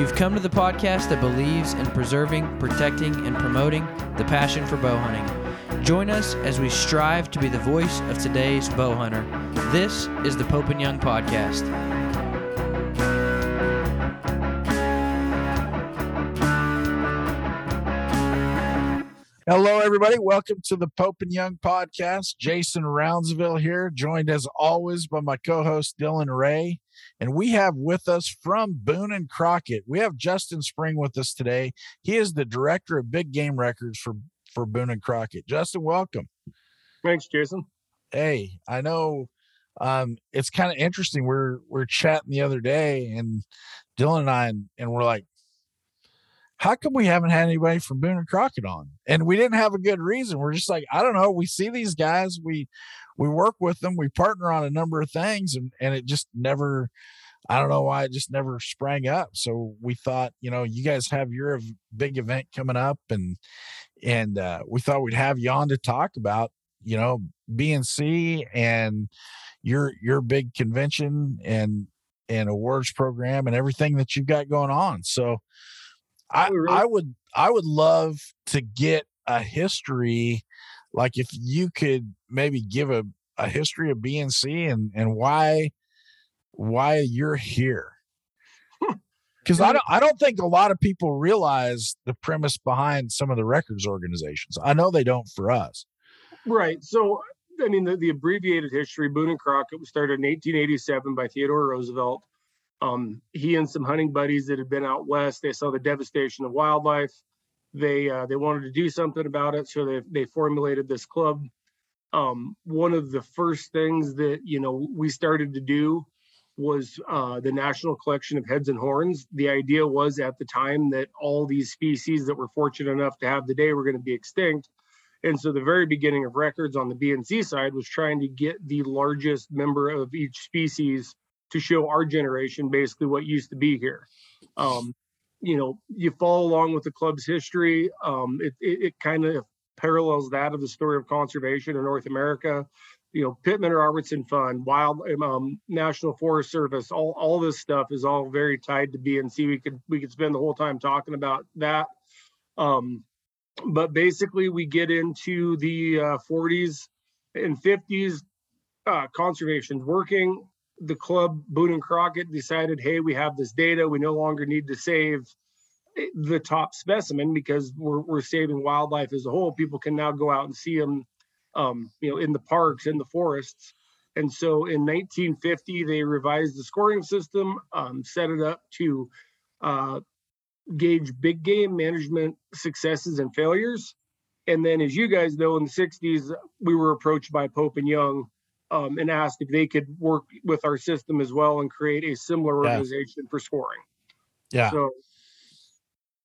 You've come to the podcast that believes in preserving, protecting, and promoting the passion for bow hunting. Join us as we strive to be the voice of today's bow hunter. This is the Pope and Young Podcast. Hello, everybody. Welcome to the Pope and Young podcast. Jason Roundsville here, joined as always by my co host Dylan Ray. And we have with us from Boone and Crockett, we have Justin Spring with us today. He is the director of big game records for, for Boone and Crockett. Justin, welcome. Thanks, Jason. Hey, I know um, it's kind of interesting. We're we're chatting the other day, and Dylan and I, and, and we're like, how come we haven't had anybody from Boone and Crockett on? And we didn't have a good reason. We're just like, I don't know. We see these guys, we we work with them, we partner on a number of things, and and it just never. I don't know why it just never sprang up. So we thought, you know, you guys have your big event coming up, and and uh, we thought we'd have you on to talk about, you know, BNC and your your big convention and and awards program and everything that you've got going on. So I, I would I would love to get a history, like if you could maybe give a, a history of BNC and and why why you're here. Because I don't I don't think a lot of people realize the premise behind some of the records organizations. I know they don't for us. Right. So I mean the, the abbreviated history, Boone and Crockett was started in 1887 by Theodore Roosevelt. Um, he and some hunting buddies that had been out west, they saw the devastation of wildlife. They uh, they wanted to do something about it, so they they formulated this club. Um, one of the first things that you know we started to do was uh, the National Collection of Heads and Horns. The idea was at the time that all these species that were fortunate enough to have the day were going to be extinct. And so the very beginning of records on the BNC side was trying to get the largest member of each species to show our generation basically what used to be here. Um, you know, you follow along with the club's history. Um, it, it, it kind of parallels that of the story of conservation in North America. You know, Pittman or Robertson Fund, Wild um, National Forest Service, all all this stuff is all very tied to BNC. We could we could spend the whole time talking about that. Um, but basically, we get into the uh, 40s and 50s. Uh, working the club Boone and Crockett decided, hey, we have this data. We no longer need to save the top specimen because we're, we're saving wildlife as a whole. People can now go out and see them, um, you know, in the parks, in the forests. And so in 1950, they revised the scoring system, um, set it up to uh, gauge big game management successes and failures. And then, as you guys know, in the 60s, we were approached by Pope and Young um, and asked if they could work with our system as well and create a similar Yeah. organization for scoring. Yeah. So,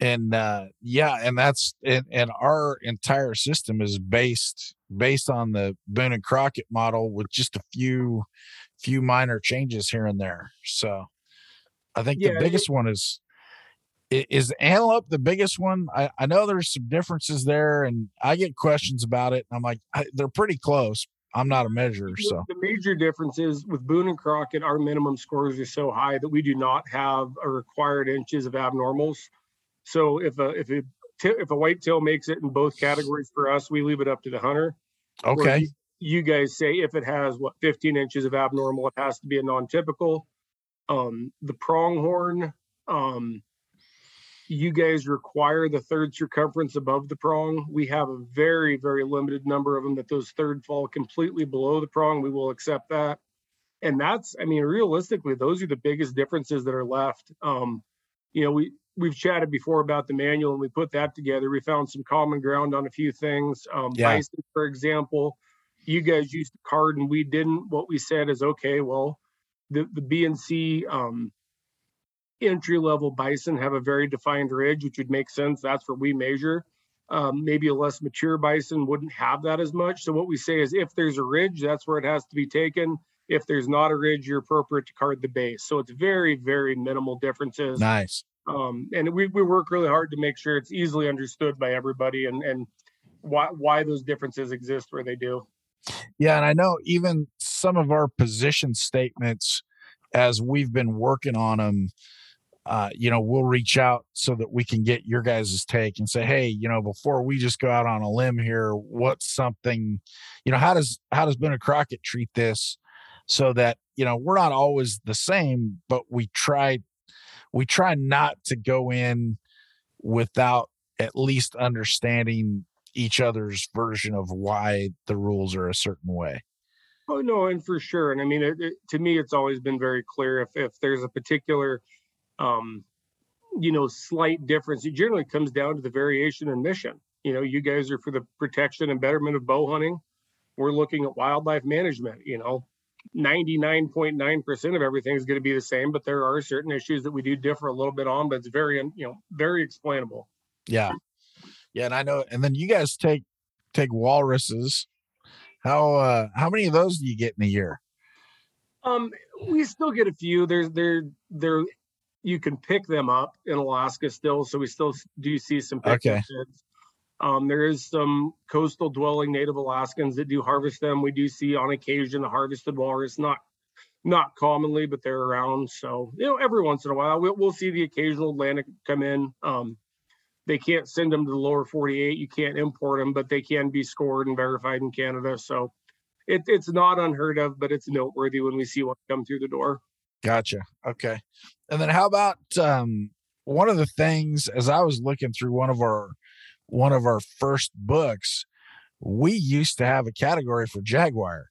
and uh yeah and that's and, and our entire system is based based on the boone and crockett model with just a few few minor changes here and there so i think Yeah, the it- biggest one is is antelope the biggest one I, I know there's some differences there and i get questions about it and i'm like I, they're pretty close i'm not a measurer so the major difference is with Boone and Crockett, our minimum scores are so high that we do not have a required inches of abnormals. So if a if a if a whitetail makes it in both categories for us, we leave it up to the hunter. okay you, you guys say if it has what 15 inches of abnormal, it has to be a non-typical. Um, the pronghorn, um, you guys require the third circumference above the prong. We have a very, very limited number of them that those third fall completely below the prong. We will accept that. And that's, I mean, realistically, those are the biggest differences that are left. Um, you know, we we've chatted before about the manual and we put that together. We found some common ground on a few things. Um, Yeah. bison, for example, you guys used the card and we didn't. What we said is okay, well, the the B and C um, entry level bison have a very defined ridge, which would make sense. That's where we measure. Um, maybe a less mature bison wouldn't have that as much. So what we say is if there's a ridge, that's where it has to be taken. If there's not a ridge, you're appropriate to card the base. So it's very, very minimal differences. nice Um, and we, we work really hard to make sure it's easily understood by everybody and, and why, why those differences exist where they do. Yeah, and I know even some of our position statements, as we've been working on them, uh, you know, we'll reach out so that we can get your guys' take and say, hey, you know, before we just go out on a limb here, what's something, you know, how does how does Boone Crockett treat this, so that you know we're not always the same, but we try we try not to go in without at least understanding each other's version of why the rules are a certain way. Oh no, and for sure. And I mean, it, it, to me, it's always been very clear if if there's a particular, um, you know, slight difference, it generally comes down to the variation in mission. You know, you guys are for the protection and betterment of bow hunting. We're looking at wildlife management. You know, ninety nine point nine percent of everything is going to be the same, but there are certain issues that we do differ a little bit on. But it's very, you know, very explainable. Yeah. Yeah, and I know and then you guys take take walruses. How uh how many of those do you get in a year? Um, we still get a few. There's there there you can pick them up in Alaska still, so we still do see some Okay. Um, there is some coastal dwelling Native Alaskans that do harvest them. We do see on occasion a harvested walrus, not not commonly, but they're around. So you know, every once in a while we'll, we'll see the occasional Atlantic come in. Um, they can't send them to the lower 48. You can't import them, but they can be scored and verified in Canada. So it, it's not unheard of, but it's noteworthy when we see one come through the door. Gotcha. Okay. And then how about um one of the things as I was looking through one of our one of our first books, we used to have a category for Jaguar.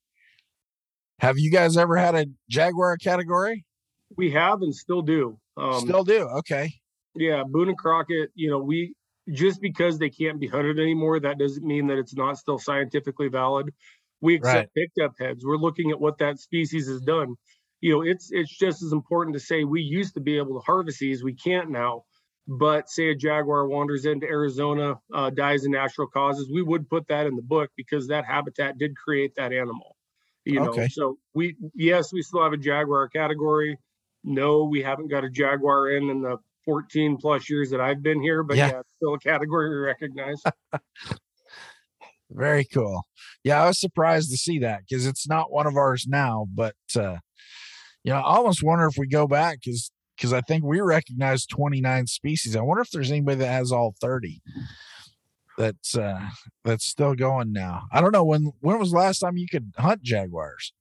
Have you guys ever had a Jaguar category? We have and still do. Um, Still do. Okay. yeah, Boone and Crockett. You know, we just because they can't be hunted anymore, that doesn't mean that it's not still scientifically valid. We accept picked up heads. We're looking at what that species has done. You know, it's it's just as important to say we used to be able to harvest these. We can't now. But say a jaguar wanders into Arizona, uh, dies of natural causes, we would put that in the book because that habitat did create that animal. You know, Okay. so we yes, we still have a jaguar category. No, we haven't got a jaguar in in the 14 plus years that I've been here, but Yeah. yeah, still a category we recognize. Very cool. Yeah, I was surprised to see that because it's not one of ours now. But uh, you know, I almost wonder if we go back because because I think we recognize 29 species. I wonder if there's anybody that has all 30 that's uh that's still going now. I don't know when when was the last time you could hunt jaguars?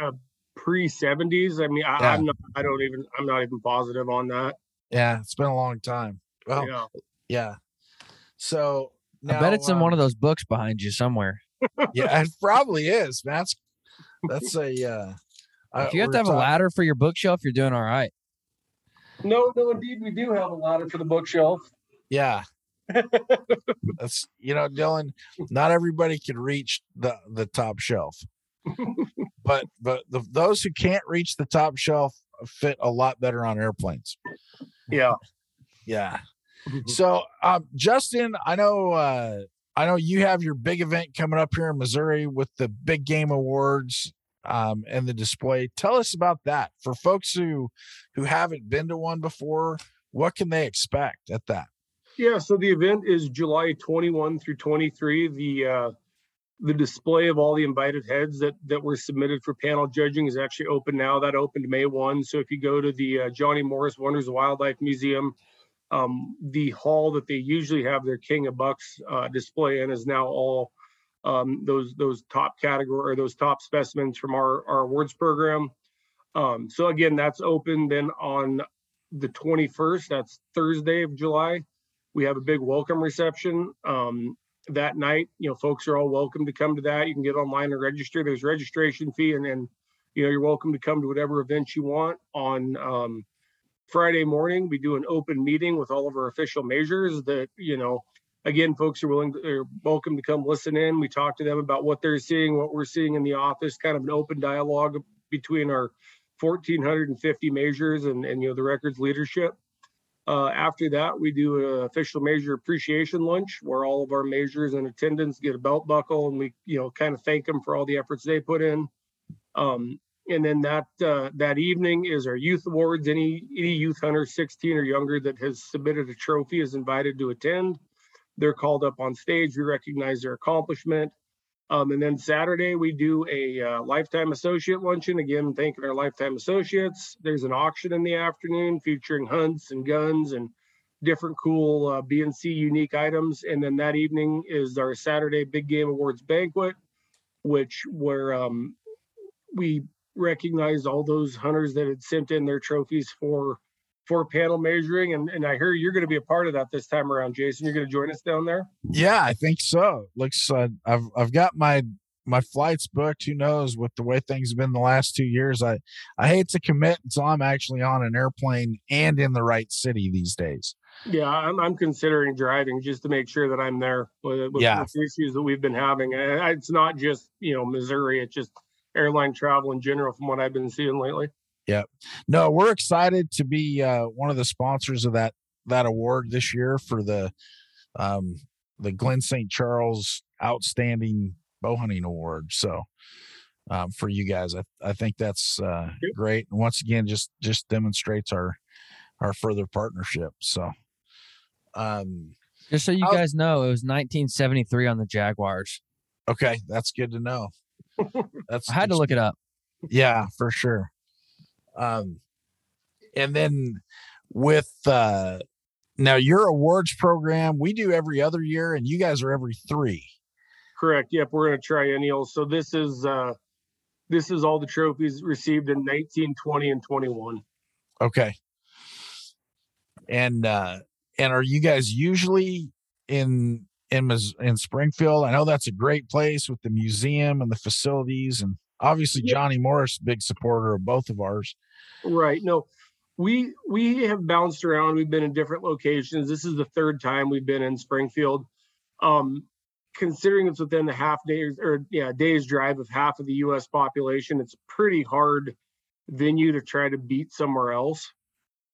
uh, Pre 70s. I mean, I, Yeah. I'm not, I don't even, I'm not even positive on that. Yeah, it's been a long time. Well, yeah. yeah. So I bet it's in one um, of those books behind you somewhere. Yeah, it probably is. man. That's that's a uh If you have to have a ladder for your bookshelf, you're doing all right. No, no, indeed, we do have a ladder for the bookshelf. Yeah. That's you know, Dylan. Not everybody can reach the the top shelf, but but the, those who can't reach the top shelf fit a lot better on airplanes. Yeah. Yeah. So, um, Justin, I know uh, I know you have your big event coming up here in Missouri with the Big Game Awards um, and the display. Tell us about that for folks who who haven't been to one before. What can they expect at that? Yeah, so the event is July 21 through 23. The uh, the display of all the invited heads that that were submitted for panel judging is actually open now. That opened May 1. So if you go to the uh, Johnny Morris Wonders Wildlife Museum, um, the hall that they usually have their King of Bucks uh, display in is now all um, those those top category or those top specimens from our our awards program. Um, so again, that's open then on the 21st. That's Thursday of July. We have a big welcome reception um, that night. You know, folks are all welcome to come to that. You can get online and register. There's registration fee, and then you know you're welcome to come to whatever event you want on um, Friday morning, we do an open meeting with all of our official measures that, you know, again, folks are willing, to, are welcome to come listen in. We talk to them about what they're seeing, what we're seeing in the office, kind of an open dialogue between our 1,450 measures and, and you know, the records leadership. Uh, after that, we do an official measure appreciation lunch where all of our measures and attendants get a belt buckle and we, you know, kind of thank them for all the efforts they put in. Um, and then that uh, that evening is our youth awards. Any any youth hunter 16 or younger that has submitted a trophy is invited to attend. They're called up on stage. We recognize their accomplishment. Um, and then Saturday we do a uh, lifetime associate luncheon. Again, thanking our lifetime associates. There's an auction in the afternoon featuring hunts and guns and different cool uh, BNC unique items. And then that evening is our Saturday Big Game Awards banquet, which where um, we recognized all those hunters that had sent in their trophies for for panel measuring and, and i hear you're going to be a part of that this time around jason. You're going to join us down there? Yeah i think so. Looks uh, i've i've got my my flights booked. Who knows with the way things have been the last two years. I i hate to commit until i'm actually on an airplane and in the right city these days. Yeah i'm, I'm considering driving just to make sure that i'm there with, with yeah. the issues that we've been having. It's not just you know missouri it's just airline travel in general from what I've been seeing lately. Yeah. No, we're excited to be uh, one of the sponsors of that that award this year for the um the Glenn St. Charles Outstanding Bow Hunting Award. So um, for you guys, I, I think that's uh, great. And once again, just just demonstrates our our further partnership. So um just so you guys know, it was 1973 on the Jaguars. Okay, that's good to know. That's I had to look it up. Yeah, for sure. Um, and then with uh, now your awards program, we do every other year, and you guys are every three. Correct. Yep, we're in a triennial. So this is uh, this is all the trophies received in 19, 20, and 21. Okay. And uh, and are you guys usually in in in Springfield. I know that's a great place with the museum and the facilities, and obviously. Johnny Morris, big supporter of both of ours. Right. No, we we have bounced around. We've been in different locations. This is the third time we've been in Springfield. Um, considering it's within the half days or yeah days drive of half of the U.S. population, it's pretty hard venue to try to beat somewhere else.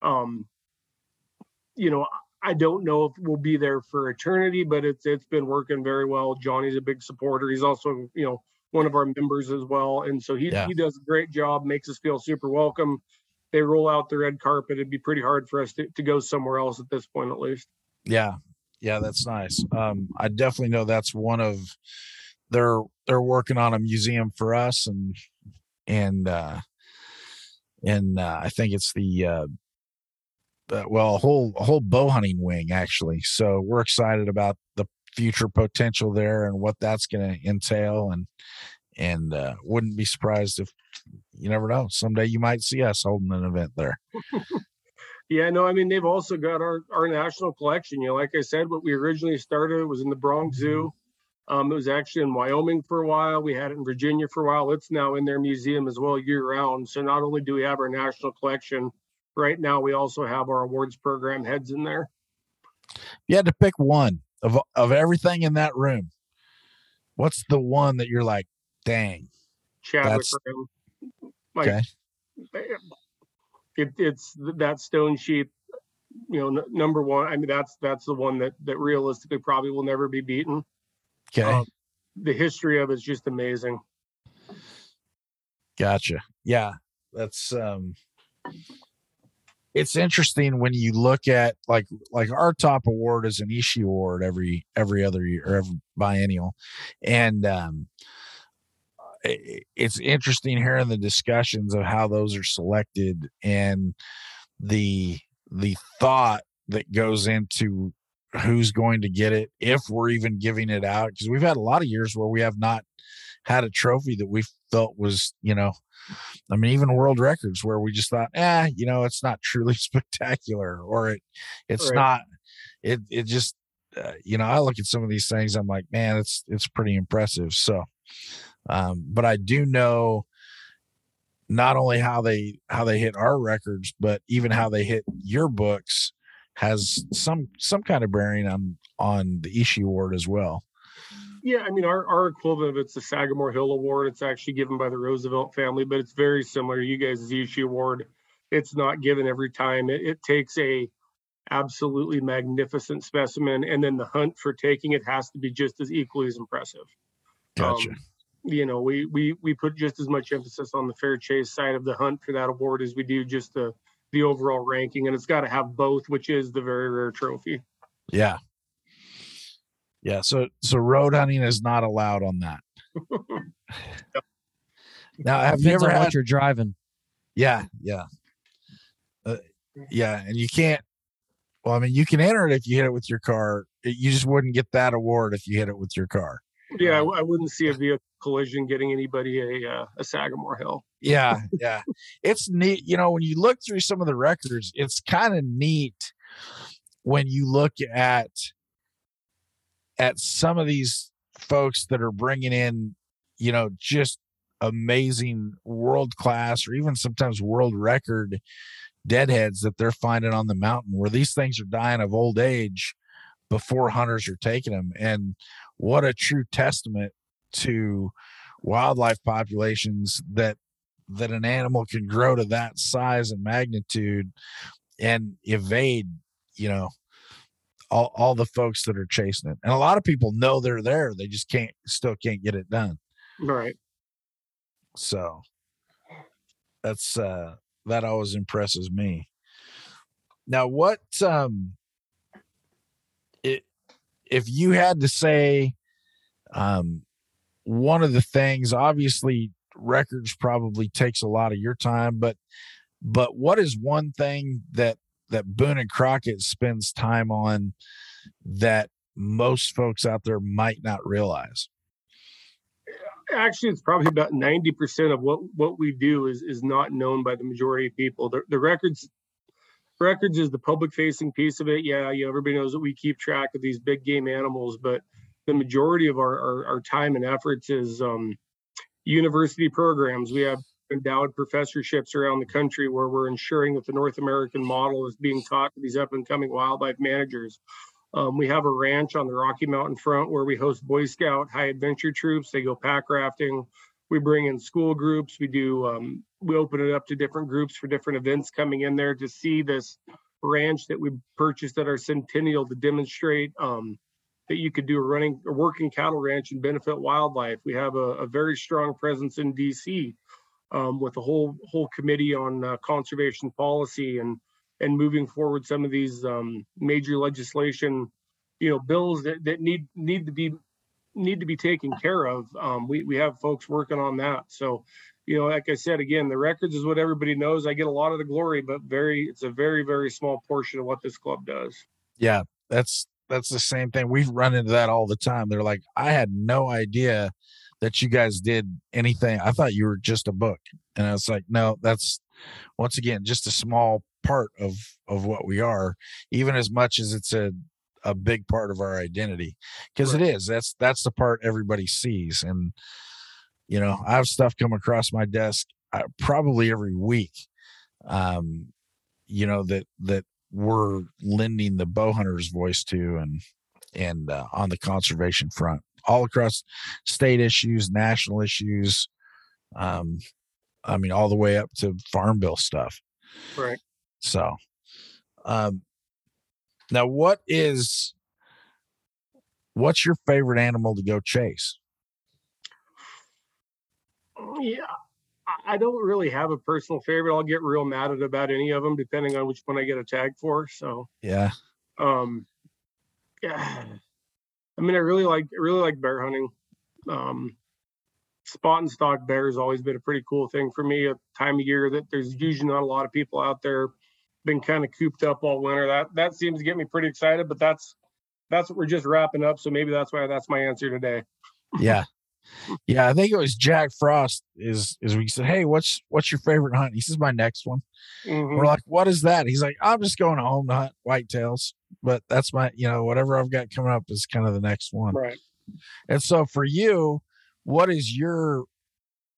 Um, you know, I don't know if we'll be there for eternity, but it's it's been working very well. Johnny's a big supporter. He's also, you know, one of our members as well. And so he yeah. he does a great job, makes us feel super welcome. They roll out the red carpet. It'd be pretty hard for us to, to go somewhere else at this point at least. Yeah. Yeah, that's nice. Um, I definitely know that's one of they're they're working on a museum for us and and uh and uh, I think it's the uh uh, well, a whole a whole bow hunting wing actually. So we're excited about the future potential there and what that's going to entail, and and uh, wouldn't be surprised if you never know someday you might see us holding an event there. yeah, no, I mean they've also got our our national collection. You know, like I said, what we originally started was in the Bronx Zoo. Um, it was actually in Wyoming for a while. We had it in Virginia for a while. It's now in their museum as well year round. So not only do we have our national collection, right now we also have our awards program heads in there. you had to pick one of of everything in that room, what's the one that you're like, dang? Chadwick That's- Ram. Like, Okay. It, it's that stone sheep, you know, n- number one. I mean, that's that's the one that that realistically probably will never be beaten. Okay. Um, the history of it's just amazing. Gotcha. Yeah, that's um it's interesting when you look at like like our top award is an Ishi award every every other year or every biennial. And um it's interesting hearing the discussions of how those are selected and the the thought that goes into who's going to get it if we're even giving it out because we've had a lot of years where we have not had a trophy that we felt was you know I mean, even world records where we just thought, eh, you know, it's not truly spectacular, or it, it's Right. not, it, it just, uh, you know, I look at some of these things, I'm like, man, it's, it's pretty impressive. So, um, but I do know not only how they, how they hit our records, but even how they hit your books has some, some kind of bearing on, on the Ishi award as well. Yeah, I mean, our, our equivalent of it's the Sagamore Hill Award. It's actually given by the Roosevelt family, but it's very similar. You guys' Ishi Award, it's not given every time. It, it takes a absolutely magnificent specimen, and then the hunt for taking it has to be just as equally as impressive. Gotcha. Um, you know, we we we put just as much emphasis on the fair chase side of the hunt for that award as we do just the the overall ranking, and it's got to have both, which is the very rare trophy. Yeah. Yeah. So so road hunting is not allowed on that. now have you Depends ever on had what you're driving. yeah, yeah. Uh, yeah, and you can't well, I mean you can enter it if you hit it with your car. It- You just wouldn't get that award if you hit it with your car. Yeah, I wouldn't see a vehicle collision getting anybody a uh, a Sagamore Hill. Yeah, yeah. It's neat. You know, when you look through some of the records, it's kind of neat when you look at at some of these folks that are bringing in, you know, just amazing world class or even sometimes world record deadheads that they're finding on the mountain where these things are dying of old age before hunters are taking them. And what a true testament to wildlife populations that that an animal can grow to that size and magnitude and evade you know all, all the folks that are chasing it. And a lot of people know they're there they just can't still can't get it done. Right. so that's uh that always impresses me. Now what um it if you had to say um one of the things obviously records probably takes a lot of your time but but what is one thing that that boone and crockett spends time on that most folks out there might not realize Actually, it's probably about ninety percent of what what we do is is not known by the majority of people. The, the records records is the public facing piece of it. Yeah, know, everybody knows that we keep track of these big game animals, but the majority of our our, our time and efforts is um, university programs. We have endowed professorships around the country where we're ensuring that the North American model is being taught to these up and coming wildlife managers. Um, we have a ranch on the Rocky Mountain front where we host Boy Scout high adventure troops. They go pack rafting. We bring in school groups. We do, um, we open it up to different groups for different events coming in there to see this ranch that we purchased at our centennial to demonstrate um, that you could do a running, a working cattle ranch and benefit wildlife. We have a, a very strong presence in DC um, with a whole whole committee on uh, conservation policy and and moving forward some of these um, major legislation, you know, bills that, that need need to be need to be taken care of. Um, we we have folks working on that. So, you know, like I said again, the records is what everybody knows. I get a lot of the glory, but very it's a very very small portion of what this club does. yeah that's that's the same thing we've run into that all the time they're like i had no idea that you guys did anything i thought you were just a book. And i was like no that's once again just a small part of of what we are even as much as it's a a big part of our identity. Because it is that's that's the part everybody sees. And you know i have stuff come across my desk uh, probably every week um you know that that we're lending the bow hunters voice to and and uh, on the conservation front all across state issues national issues um i mean all the way up to farm bill stuff Right. so um now what is what's your favorite animal to go chase Yeah, I- I don't really have a personal favorite. I'll get real mad at about any of them, depending on which one I get a tag for. So, yeah um, yeah, I mean, I really like I really like bear hunting. Um, spot and stalk bear has always been a pretty cool thing for me. A time of year that there's usually not a lot of people out there. Been kind of cooped up all winter. That that seems to get me pretty excited. But that's that's what we're just wrapping up. So maybe that's why that's my answer today. yeah yeah i think it was jack frost is is we said hey what's what's your favorite hunt? He says my next one. Mhm. we're like what is that? He's like i'm just going home to hunt whitetails but that's my you know whatever i've got coming up is kind of the next one. Right. and so for you what is your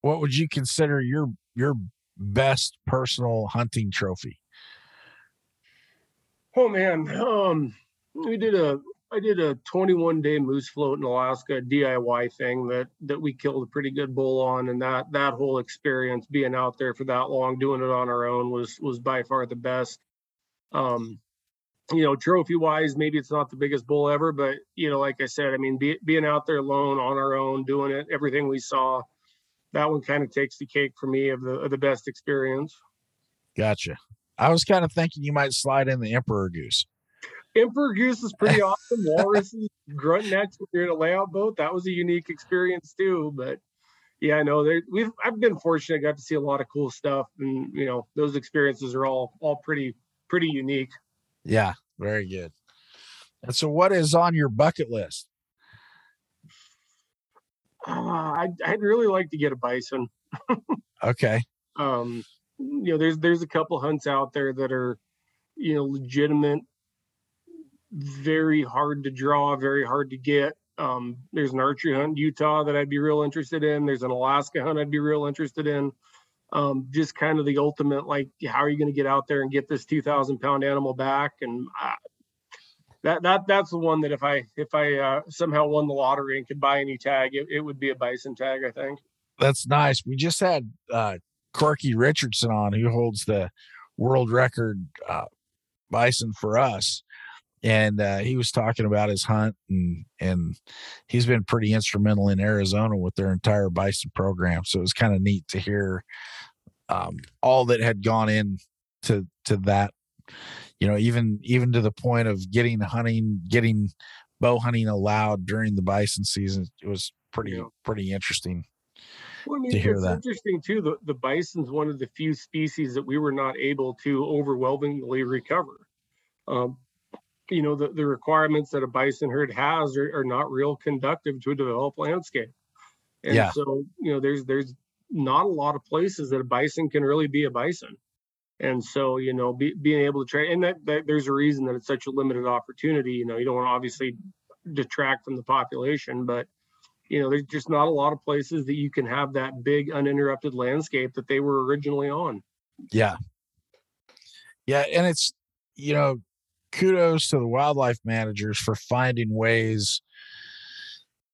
what would you consider your your best personal hunting trophy? Oh man, um, we did a I did a 21 day moose float in Alaska DIY thing that that we killed a pretty good bull on, and that that whole experience being out there for that long doing it on our own was was by far the best. Um, you know, trophy wise, maybe it's not the biggest bull ever, but you know, like I said, I mean, be, being out there alone on our own, doing it, everything we saw, that one kind of takes the cake for me of the of the best experience. gotcha i was kind of thinking you might slide in the emperor goose Emperor Goose is pretty awesome. Walruses, grunt necks when you're in a layout boat. That was a unique experience too. But yeah, no, there we've I've been fortunate. I got to see a lot of cool stuff, and you know those experiences are all all pretty pretty unique. yeah very good and so what is on your bucket list Uh, I'd I'd really like to get a bison. okay Um, you know, there's there's a couple hunts out there that are, you know, legitimate, very hard to draw, very hard to get. Um, there's an archery hunt in Utah that I'd be real interested in. There's an Alaska hunt I'd be real interested in. Um, just kind of the ultimate, like, how are you going to get out there and get this 2,000 pound animal back? And uh, that that that's the one that if I if I uh, somehow won the lottery and could buy any tag, it, it would be a bison tag, I think. that's nice. We just had uh Corky Richardson on who holds the world record uh bison for us. And uh he was talking about his hunt and and he's been pretty instrumental in Arizona with their entire bison program. So it was kind of neat to hear um all that had gone in to to that you know even even to the point of getting hunting getting bow hunting allowed during the bison season it was pretty Yeah. pretty interesting Well, I mean, to hear it's that. interesting too. The the bison's one of the few species that we were not able to overwhelmingly recover. Um, you know, the, the requirements that a bison herd has are, are not real conductive to a developed landscape. And Yeah. so, you know, there's there's not a lot of places that a bison can really be a bison. And so, you know, be, being able to try, and that, that there's a reason that it's such a limited opportunity. You know, you don't want to obviously detract from the population, but you know, there's just not a lot of places that you can have that big uninterrupted landscape that they were originally on. Yeah. Yeah. And it's, you know, kudos to the wildlife managers for finding ways,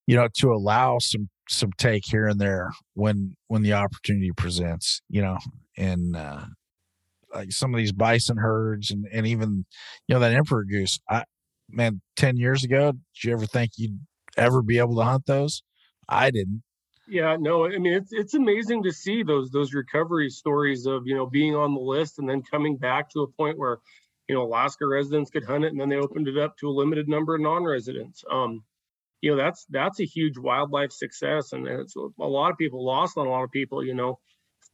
you know, to allow some some take here and there when when the opportunity presents, you know, and uh like some of these bison herds and and even you know that emperor goose. I man, ten years ago, did you ever think you'd ever be able to hunt those? I didn't. Yeah, no, I mean it's it's amazing to see those those recovery stories of you know being on the list and then coming back to a point where you know Alaska residents could hunt it and then they opened it up to a limited number of non-residents. Um, you know that's that's a huge wildlife success and it's a lot of people lost on a lot of people. You know,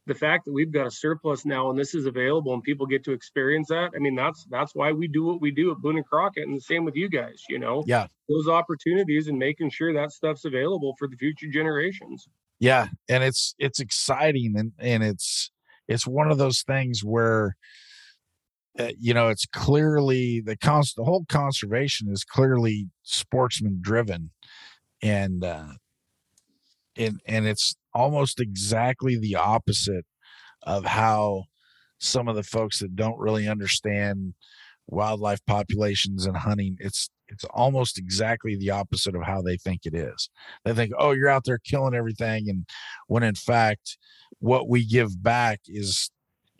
the fact that we've got a surplus now and this is available and people get to experience that. I mean that's that's why we do what we do at Boone and Crockett and the same with you guys. You know, Yeah. those opportunities and making sure that stuff's available for the future generations. yeah and it's it's exciting and and it's it's one of those things where uh, you know it's clearly the cons the whole conservation is clearly sportsman driven and uh and and it's almost exactly the opposite of how some of the folks that don't really understand wildlife populations and hunting it's it's almost exactly the opposite of how they think it is. They think oh you're out there killing everything and when in fact what we give back is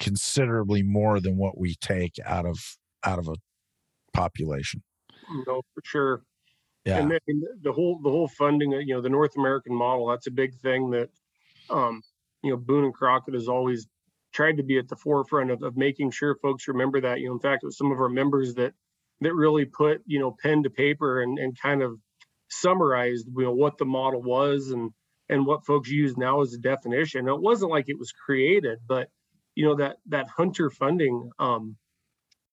considerably more than what we take out of out of a population know, for sure. yeah And then the whole the whole funding, uh, you know, the North American model, that's a big thing that um, you know, Boone and Crockett has always tried to be at the forefront of, of making sure folks remember that. You know, in fact, it was some of our members that that really put, you know, pen to paper and, and kind of summarized, you know, what the model was and and what folks use now as a definition. It wasn't like it was created, but you know, that that hunter funding, um,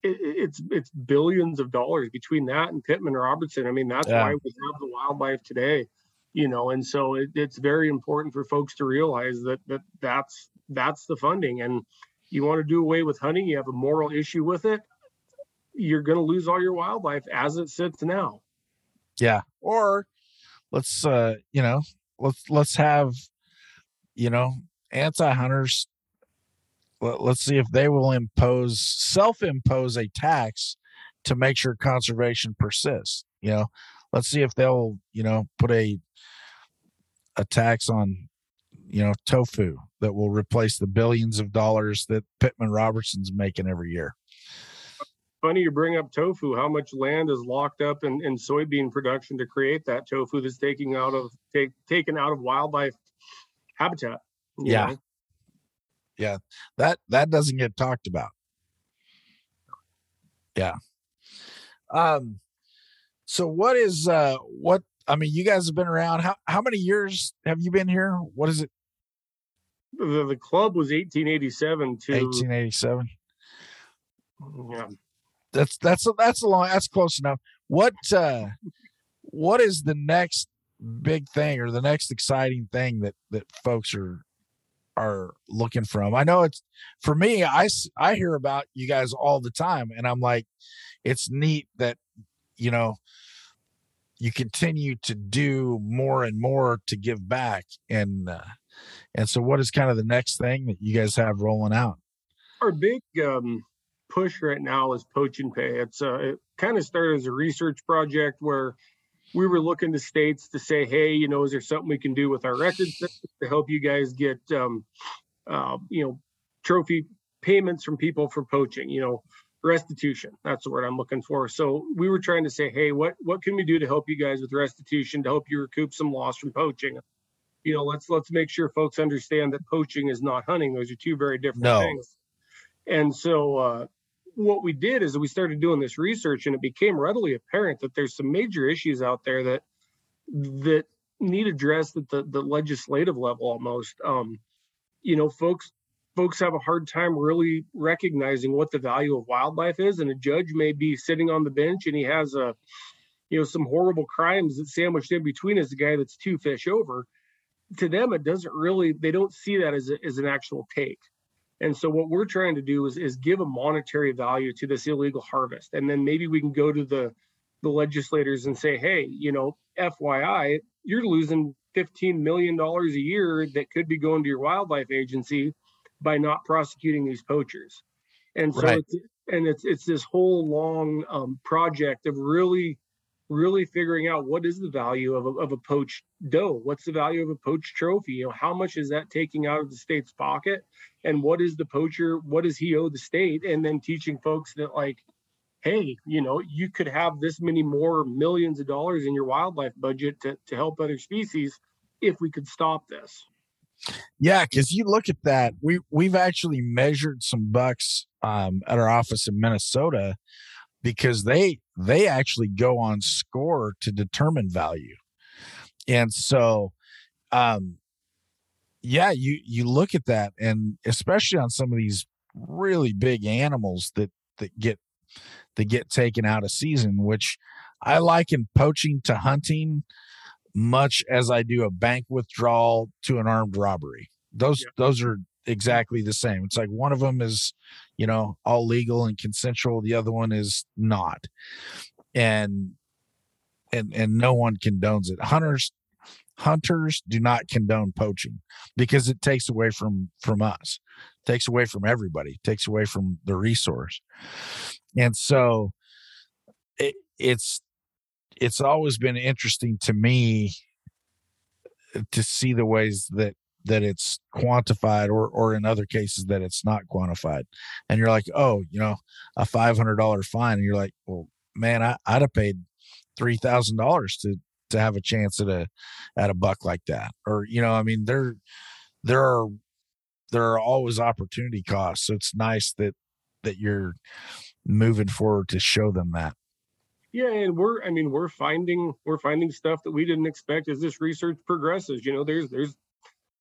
it, it- it's it's billions of dollars between that and Pittman Robertson. I mean, that's Yeah. why we have the wildlife today, you know. And so it, it's very important for folks to realize that that that's that's the funding. And you want to do away with hunting, you have a moral issue with it, you're going to lose all your wildlife as it sits now. yeah or let's uh you know let's let's have you know anti-hunters let's see if they will impose self-impose a tax to make sure conservation persists you know let's see if they'll you know put a a tax on you know tofu that will replace the billions of dollars that pittman robertson's making every year Funny you bring up tofu. How much land is locked up in, in soybean production to create that tofu that's taking out of take, taken out of wildlife habitat? Yeah. know? That that doesn't get talked about. Yeah. Um so what is uh what i mean you guys have been around how how many years have you been here? What is it? The, the club was 1887 to 1887 yeah, that's that's a, that's a long that's close enough. What uh what is the next big thing or the next exciting thing that that folks are are looking from i know it's for me I I hear about you guys all the time and i'm like it's neat that you know you continue to do more and more to give back and uh, and so what is kind of the next thing that you guys have rolling out our big um, push right now is poach and pay. It's uh, it kind of started as a research project where we were looking to states to say, hey, you know, is there something we can do with our record system to help you guys get, um, uh, you know, trophy payments from people for poaching? You know, restitution. That's the word I'm looking for. So we were trying to say, hey, what what can we do to help you guys with restitution to help you recoup some loss from poaching? You know, let's let's make sure folks understand that poaching is not hunting. Those are two very different No. things. And so uh, what we did is we started doing this research, and it became readily apparent that there's some major issues out there that that need addressed at the, the legislative level almost. Um, you know, folks folks have a hard time really recognizing what the value of wildlife is, and a judge may be sitting on the bench and he has a you know some horrible crimes that sandwiched in between is the guy that's two fish over. To them, it doesn't really they don't see that as a, as an actual take. And so what we're trying to do is is give a monetary value to this illegal harvest. And then maybe we can go to the the legislators and say, hey, you know, FYI, you're losing $15 million a year that could be going to your wildlife agency by not prosecuting these poachers. And so Right. it's and it's it's this whole long um, project of really really figuring out what is the value of a, of a poached doe what's the value of a poached trophy? You know how much is that taking out of the state's pocket? And what is the poacher what does he owe the state? And then teaching folks that like hey you know you could have this many more millions of dollars in your wildlife budget to, to help other species if we could stop this. Yeah, because you look at that, we we've actually measured some bucks um, at our office in Minnesota because they they actually go on score to determine value, and so um, yeah, you you look at that, and especially on some of these really big animals that that get that get taken out of season, which I liken poaching to hunting much as I do a bank withdrawal to an armed robbery. Those Yeah. those are exactly the same. It's like one of them is, you know, all legal and consensual, the other one is not. And and and no one condones it. Hunters hunters do not condone poaching because it takes away from from us takes away from everybody takes away from the resource and so it, it's it's always been interesting to me to see the ways that that it's quantified or or in other cases that it's not quantified. And you're like oh you know a $500 fine. And you're like well man I, i'd have paid $3000 to to have a chance at a at a buck like that. Or you know i mean there there are there are always opportunity costs. So it's nice that that you're moving forward to show them that. Yeah and we're i mean we're finding we're finding stuff that we didn't expect as this research progresses. You know there's there's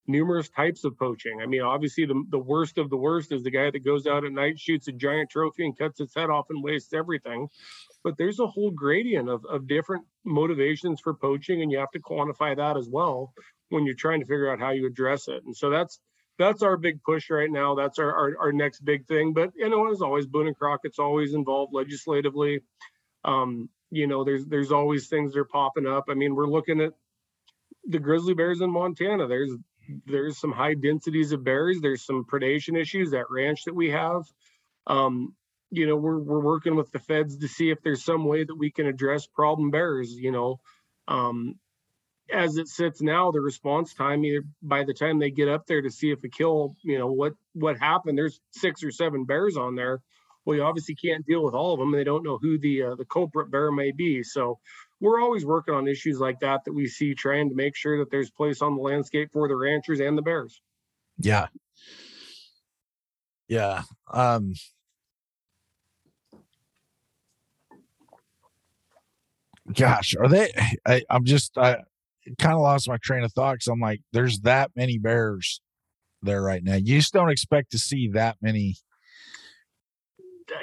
numerous types of poaching. I mean obviously the, the worst of the worst is the guy that goes out at night shoots a giant trophy and cuts its head off and wastes everything. But there's a whole gradient of, of different motivations for poaching and you have to quantify that as well when you're trying to figure out how you address it. And so that's that's our big push right now. That's our our, our next big thing. But you know as always boone and crockett's always involved legislatively. Um, you know there's there's always things that are popping up. I mean we're looking at the grizzly bears in montana. There's there's some high densities of bears there's some predation issues that ranch that we have. Um, you know we're we're working with the feds to see if there's some way that we can address problem bears you know. Um, as it sits now the response time either by the time they get up there to see if a kill you know what what happened there's six or seven bears on there. Well you obviously can't deal with all of them. They don't know who the uh, the culprit bear may be. So we're always working on issues like that that we see trying to make sure that there's place on the landscape for the ranchers and the bears yeah yeah um gosh, are they? I, am just, I kind of lost my train of thought because I'm like, there's that many bears there right now. You just don't expect to see that many.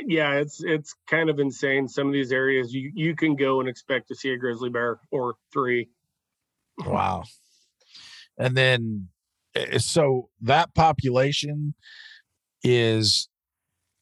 Yeah, it's it's kind of insane. Some of these areas you you can go and expect to see a grizzly bear or three. Wow. And then, eh, so that population is,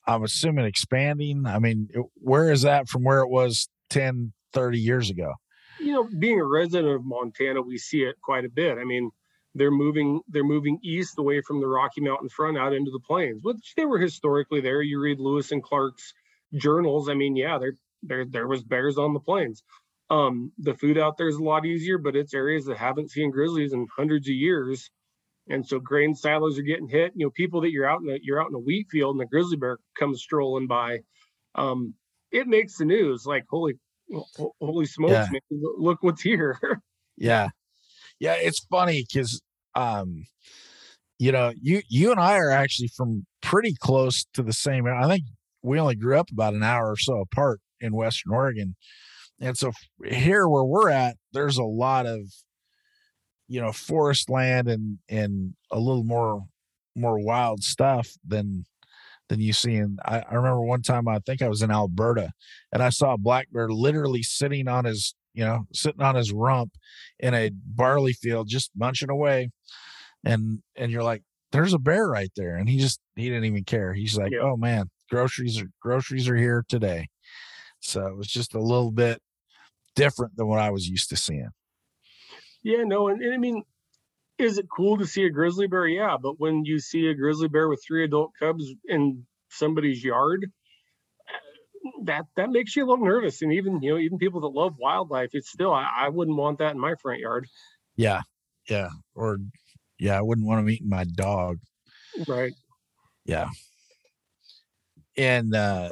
I'm assuming, expanding. I mean, where is that from where it was 10, 30 years ago? You know, being a resident of Montana, we see it quite a bit. I mean, they're moving they're moving east away from the Rocky Mountain front out into the plains, which they were historically there. You read Lewis and Clark's journals. I mean, yeah, there there there was bears on the plains. Um, the food out there is a lot easier, but it's areas that haven't seen grizzlies in hundreds of years. And so grain silos are getting hit. You know, people that you're out in a you're out in a wheat field and a grizzly bear comes strolling by. Um, it makes the news like holy holy smokes, yeah. man, look what's here. yeah. Yeah. It's funny because, um, you know, you, you and I are actually from pretty close to the same. I think we only grew up about an hour or so apart in Western Oregon. And so here where we're at, there's a lot of, you know, forest land and, and a little more, more wild stuff than, than you see. And I, I remember one time I think I was in Alberta and I saw a black bear literally sitting on his, you know, sitting on his rump in a barley field, just munching away. And and you're like, there's a bear right there. And he just he didn't even care. He's like, yeah. oh man, groceries are groceries are here today. So it was just a little bit different than what I was used to seeing. Yeah, no, and, and I mean, is it cool to see a grizzly bear? Yeah, but when you see a grizzly bear with three adult cubs in somebody's yard, that that makes you a little nervous. And even you know, even people that love wildlife, it's still I, I wouldn't want that in my front yard. Yeah, yeah, or yeah, I wouldn't want them eating my dog. Right. Yeah. And uh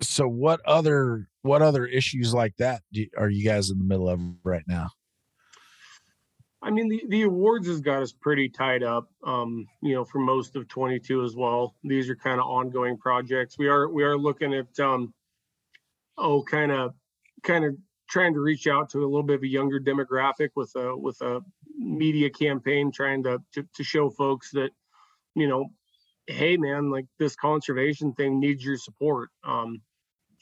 so what other what other issues like that do, are you guys in the middle of right now? I mean, the, the awards has got us pretty tied up, um, you know, for most of 22 as well. These are kind of ongoing projects. We are we are looking at, um, oh, kind of kind of trying to reach out to a little bit of a younger demographic with a with a media campaign, trying to to, to show folks that, you know, hey man, like this conservation thing needs your support. Um,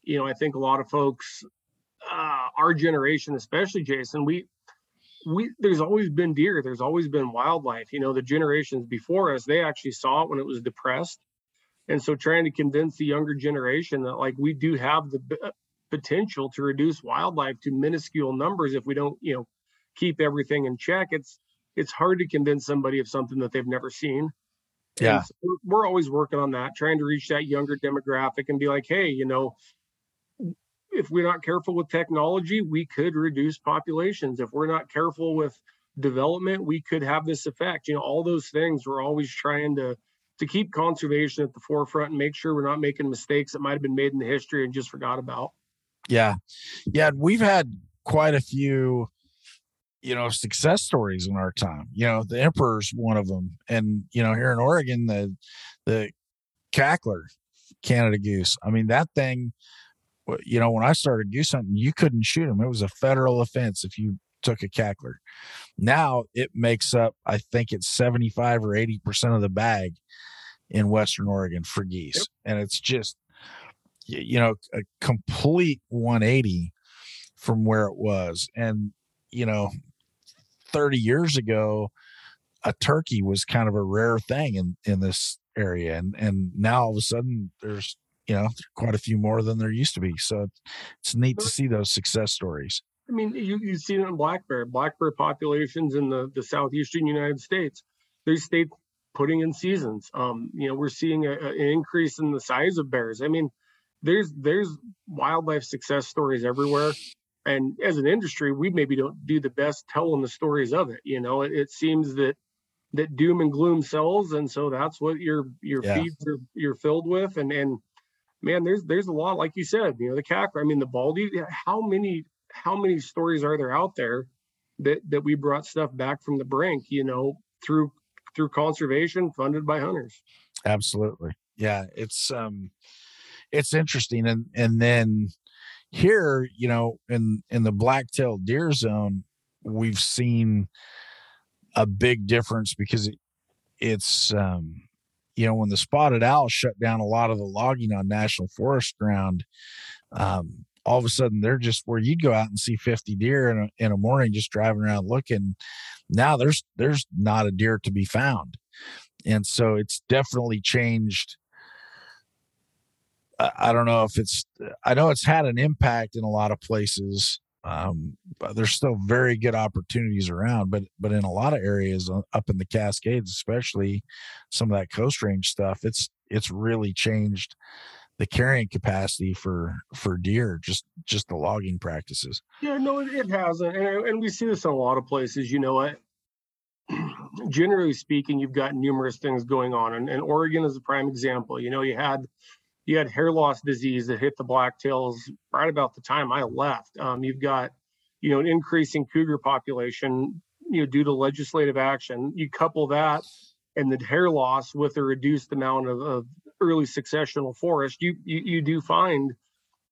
you know, I think a lot of folks, uh, our generation, especially Jason, we we there's always been deer there's always been wildlife you know the generations before us they actually saw it when it was depressed and so trying to convince the younger generation that like we do have the uh, potential to reduce wildlife to minuscule numbers if we don't you know keep everything in check. It's it's hard to convince somebody of something that they've never seen. Yeah. So we're, we're always working on that, trying to reach that younger demographic and be like, hey, you know, if we're not careful with technology, we could reduce populations. If we're not careful with development, we could have this effect. You know, all those things we're always trying to to keep conservation at the forefront and make sure we're not making mistakes that might have been made in the history and just forgot about. Yeah. Yeah. We've had quite a few, you know, success stories in our time. You know, the Emperor's one of them. And, you know, here in Oregon, the, the cackler Canada goose. I mean, that thing, you know, when I started goose hunting, you couldn't shoot them. It was a federal offense if you took a cackler. Now it makes up, I think it's 75 or 80% of the bag in Western Oregon for geese. Yep. And it's just, you know, a complete 180 from where it was. And, you know, 30 years ago, a turkey was kind of a rare thing in, in this area. And, and now all of a sudden there's, you know, quite a few more than there used to be. So it's neat to see those success stories. I mean, you, you've seen it in black bear, black bear populations in the, the southeastern United States. There's states putting in seasons. Um, you know, we're seeing a, an increase in the size of bears. I mean, there's there's wildlife success stories everywhere. And as an industry, we maybe don't do the best telling the stories of it. You know, it, it seems that that doom and gloom sells, and so that's what your your yeah. feeds are you're filled with. And and man, there's there's a lot, like you said, you know, the cackler. I mean, the baldy. How many how many stories are there out there that that we brought stuff back from the brink? You know, through through conservation funded by hunters. Absolutely. Yeah, it's um it's interesting and and then here, you know, in in the black-tailed deer zone, we've seen a big difference because it, it's um you know when the spotted owl shut down a lot of the logging on national forest ground um all of a sudden they're just where you'd go out and see 50 deer in a, in a morning just driving around looking now there's there's not a deer to be found. And so it's definitely changed. I, I don't know if it's i know it's had an impact in a lot of places um, but there's still very good opportunities around but but in a lot of areas uh, up in the cascades especially some of that coast range stuff it's it's really changed the carrying capacity for for deer just just the logging practices. Yeah no it, hasn't and, and we see this in a lot of places you know what? Generally speaking you've got numerous things going on and, and oregon is a prime example you know you had you had hair loss disease that hit the blacktails right about the time i left um, you've got you know an increasing cougar population you know due to legislative action you couple that and the hair loss with a reduced amount of, of early successional forest, you, you you do find,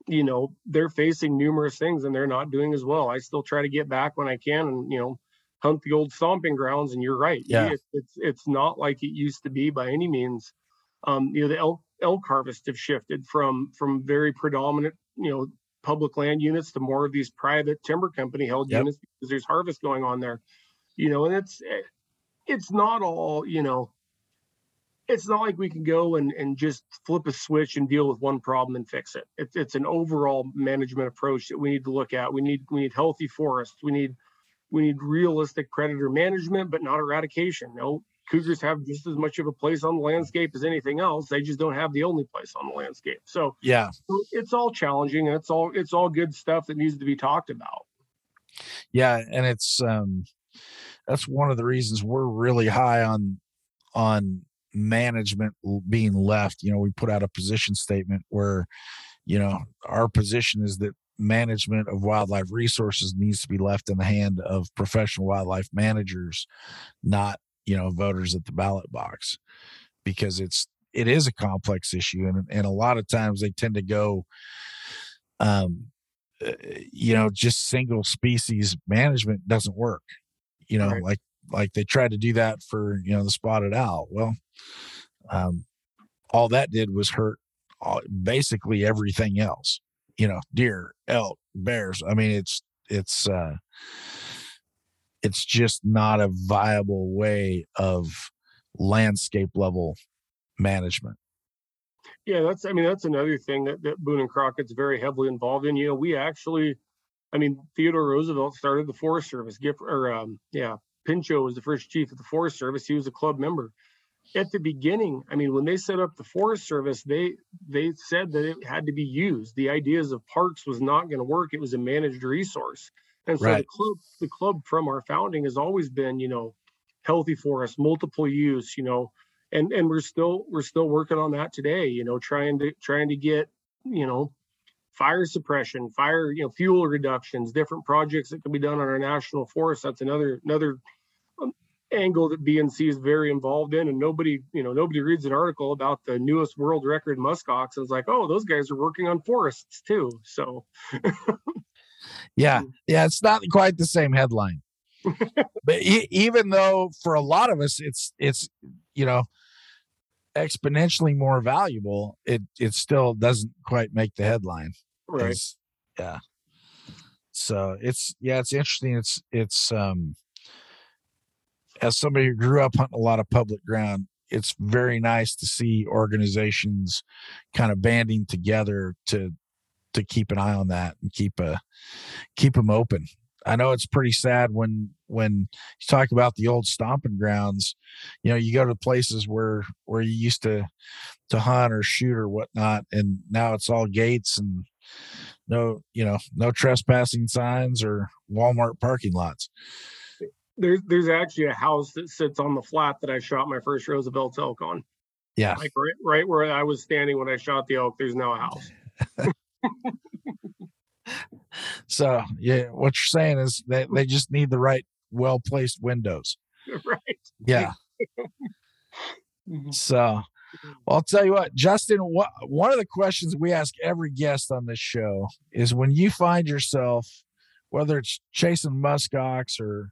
you know, they're facing numerous things and they're not doing as well. I still try to get back when I can and you know hunt the old stomping grounds. And you're right, yeah, it, it's it's not like it used to be by any means. Um, you know, the elk elk harvest have shifted from from very predominant, you know, public land units to more of these private timber company held yep. units because there's harvest going on there. You know, and it's it's not all you know it's not like we can go and, and just flip a switch and deal with one problem and fix it. It's it's an overall management approach that we need to look at. We need we need healthy forests. We need we need realistic predator management, but not eradication. No, cougars have just as much of a place on the landscape as anything else. They just don't have the only place on the landscape. So yeah, it's all challenging and it's all it's all good stuff that needs to be talked about. Yeah, and it's um that's one of the reasons we're really high on on management being left you know we put out a position statement where you know our position is that management of wildlife resources needs to be left in the hand of professional wildlife managers not you know voters at the ballot box because it's it is a complex issue and and a lot of times they tend to go um uh, you know just single species management doesn't work you know right. like like they tried to do that for you know the spotted owl well um, all that did was hurt all, basically everything else you know deer elk bears i mean it's it's uh it's just not a viable way of landscape level management yeah that's i mean that's another thing that, that boone and crockett's very heavily involved in you know we actually I mean, Theodore Roosevelt started the Forest Service. Giff, or um, yeah, Pinchot was the first chief of the Forest Service. He was a club member. At the beginning, I mean, when they set up the Forest Service, they they said that it had to be used. The ideas of parks was not going to work. It was a managed resource, and so Right. the club, the club from our founding has always been, you know, healthy forest, multiple use, you know, and and we're still we're still working on that today. You know, trying to trying to get, you know, fire suppression, fire, you know, fuel reductions, different projects that can be done on our national forest. That's another another um, angle that BNC is very involved in, and nobody, you know, nobody reads an article about the newest world record muskox and is like, oh, those guys are working on forests too. So Yeah, yeah, it's not quite the same headline. but e- even though for a lot of us it's it's you know exponentially more valuable, it it still doesn't quite make the headline. right, yeah. So it's yeah, it's interesting. It's it's um as somebody who grew up hunting a lot of public ground, it's very nice to see organizations kind of banding together to to keep an eye on that and keep a keep them open. I know it's pretty sad when when you talk about the old stomping grounds. You know, you go to places where where you used to to hunt or shoot or whatnot, and now it's all gates and no, you know, no trespassing signs or Walmart parking lots. there's there's actually a house that sits on the flat that I shot my first Roosevelt elk on. Yeah, Like right, right where I was standing when I shot the elk, there's now a house. so yeah, what you're saying is that they just need the right, well placed windows. right. Yeah. So, well, I'll tell you what, Justin. What one of the questions we ask every guest on this show is when you find yourself, whether it's chasing muskox or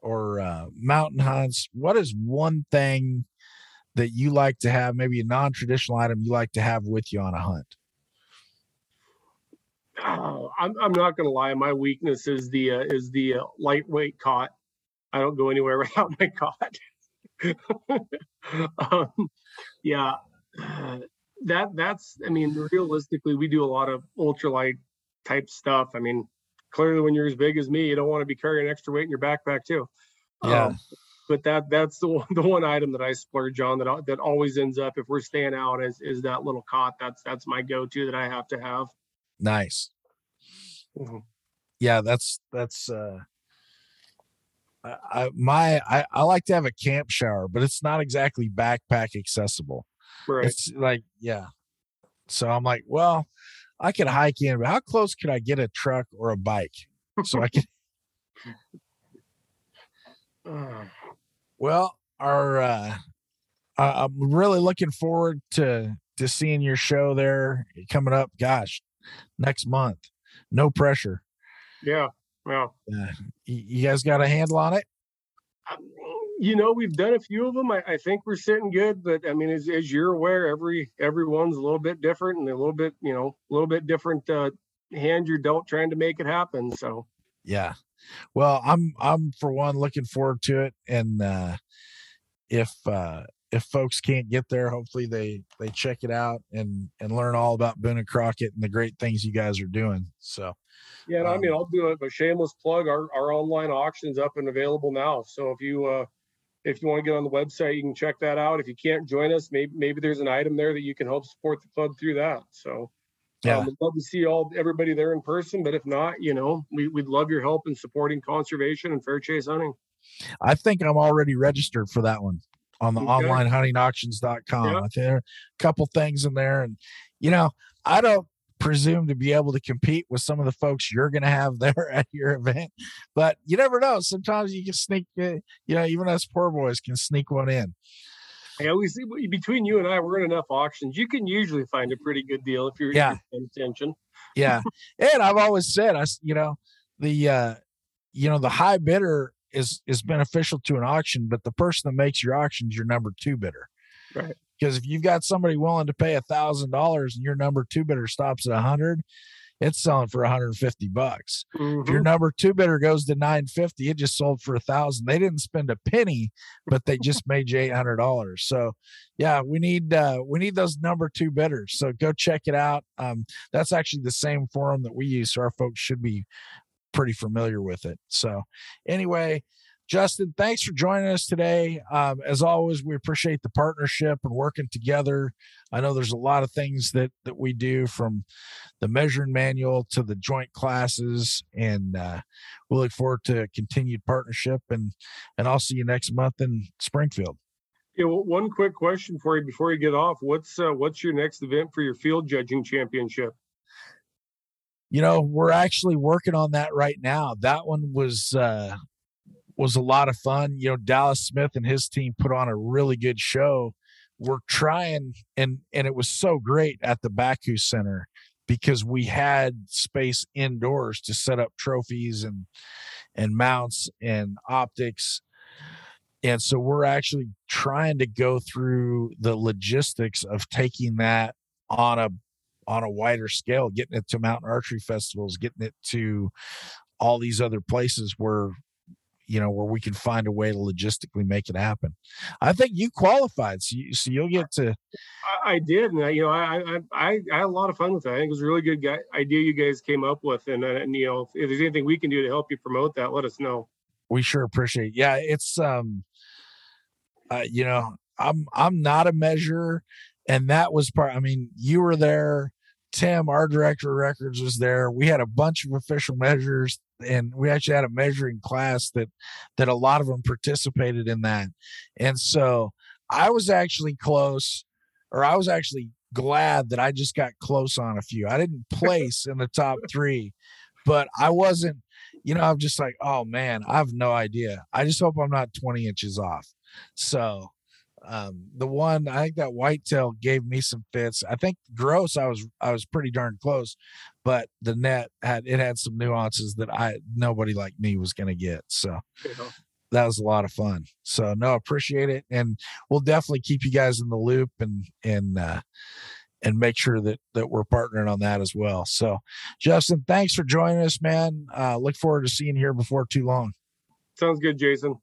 or uh, mountain hunts, what is one thing that you like to have, maybe a non-traditional item you like to have with you on a hunt? Oh, I'm I'm not gonna lie. My weakness is the uh, is the uh, lightweight cot. I don't go anywhere without my cot. um, yeah, uh, that that's. I mean, realistically, we do a lot of ultralight type stuff. I mean, clearly, when you're as big as me, you don't want to be carrying extra weight in your backpack too. Yeah. Um, but that that's the one, the one item that I splurge on that that always ends up if we're staying out is is that little cot. That's that's my go-to that I have to have. Nice. Mhm. Yeah, that's that's uh I, I my I, I like to have a camp shower, but it's not exactly backpack accessible. Right. It's like, yeah. So I'm like, well, I could hike in, but how close could I get a truck or a bike? So I can Uh, well, our uh I'm really looking forward to to seeing your show there coming up. Gosh, next month. No pressure. yeah. Yeah. Uh, you guys got a handle on it? You know, we've done a few of them. I, I think we're sitting good, but I mean, as, as you're aware, every everyone's a little bit different and a little bit, you know, a little bit different uh, hand you're dealt trying to make it happen. So Yeah. Well, I'm I'm for one looking forward to it and uh if uh if folks can't get there, hopefully they they check it out and and learn all about Boone and Crockett and the great things you guys are doing. So, yeah, and I mean, Um, I'll do a, a shameless plug. Our our online auction's up and available now. So if you uh, if you want to get on the website, you can check that out. If you can't join us, maybe maybe there's an item there that you can help support the club through that. So yeah. Um, we'd love to see all everybody there in person, but if not, you know, we, we'd love your help in supporting conservation and fair chase hunting. I think I'm already registered for that one on the Okay. online huntingauctions.com. Yeah. There are a couple things in there and you know, I don't presume to be able to compete with some of the folks you're going to have there at your event, but you never know. Sometimes you can sneak, uh, you know, even us poor boys can sneak one in. I always see between you and I, we're in enough auctions. You can usually find a pretty good deal if you're, Yeah. paying attention. yeah and i've always said I, you know the uh you know the high bidder is is beneficial to an auction but the person that makes your auction is your number two bidder Right. because if you've got somebody willing to pay a thousand dollars and your number two bidder stops at a hundred it's selling for 150 bucks. Mhm. If your number two bidder goes to 950, it just sold for a thousand. They didn't spend a penny, but they just made you eight hundred dollars. So yeah, we need uh we need those number two bidders. So go check it out. Um that's actually the same forum that we use, so our folks should be pretty familiar with it. So anyway, Justin, thanks for joining us today. Um, as always, we appreciate the partnership and working together. I know there's a lot of things that that we do from the measuring manual to the joint classes, and uh, we look forward to continued partnership. and And I'll see you next month in Springfield. Yeah, well, one quick question for you before you get off. What's uh, what's your next event for your field judging championship? You know we're actually working on that right now. That one was uh was a lot of fun. You know dallas smith and his team put on a really good show. We're trying and and it was so great at the baku center because we had space indoors to set up trophies and and mounts and optics. And so we're actually trying to go through the logistics of taking that on a on a wider scale, getting it to mountain archery festivals, getting it to all these other places where you know where we can find a way to logistically make it happen. I think you qualified, so, you, so you'll get to. I, I did, and I, you know, I, I I I had a lot of fun with that. I think it was a really good guy, idea you guys came up with, and uh, and you know, if there's anything we can do to help you promote that, let us know. We sure appreciate. Yeah, it's um, uh, you know, I'm I'm not a measurer, and that was part. I mean, you were there. Tim, our director of records, was there. We had a bunch of official measures, and we actually had a measuring class that that a lot of them participated in that. And so I was actually close, or I was actually glad that I just got close on a few. I didn't place in the top three, but I wasn't. You know, I'm just like, oh man, I have no idea. I just hope I'm not 20 inches off. So um the one i think that whitetail gave me some fits. I think gross i was i was pretty darn close but the net had it had some nuances that i nobody like me was going to get so know? that was a lot of fun. So no appreciate it and we'll definitely keep you guys in the loop and and uh and make sure that that we're partnering on that as well. So justin thanks for joining us man. Uh look forward to seeing you here before too long. Sounds good, Jason.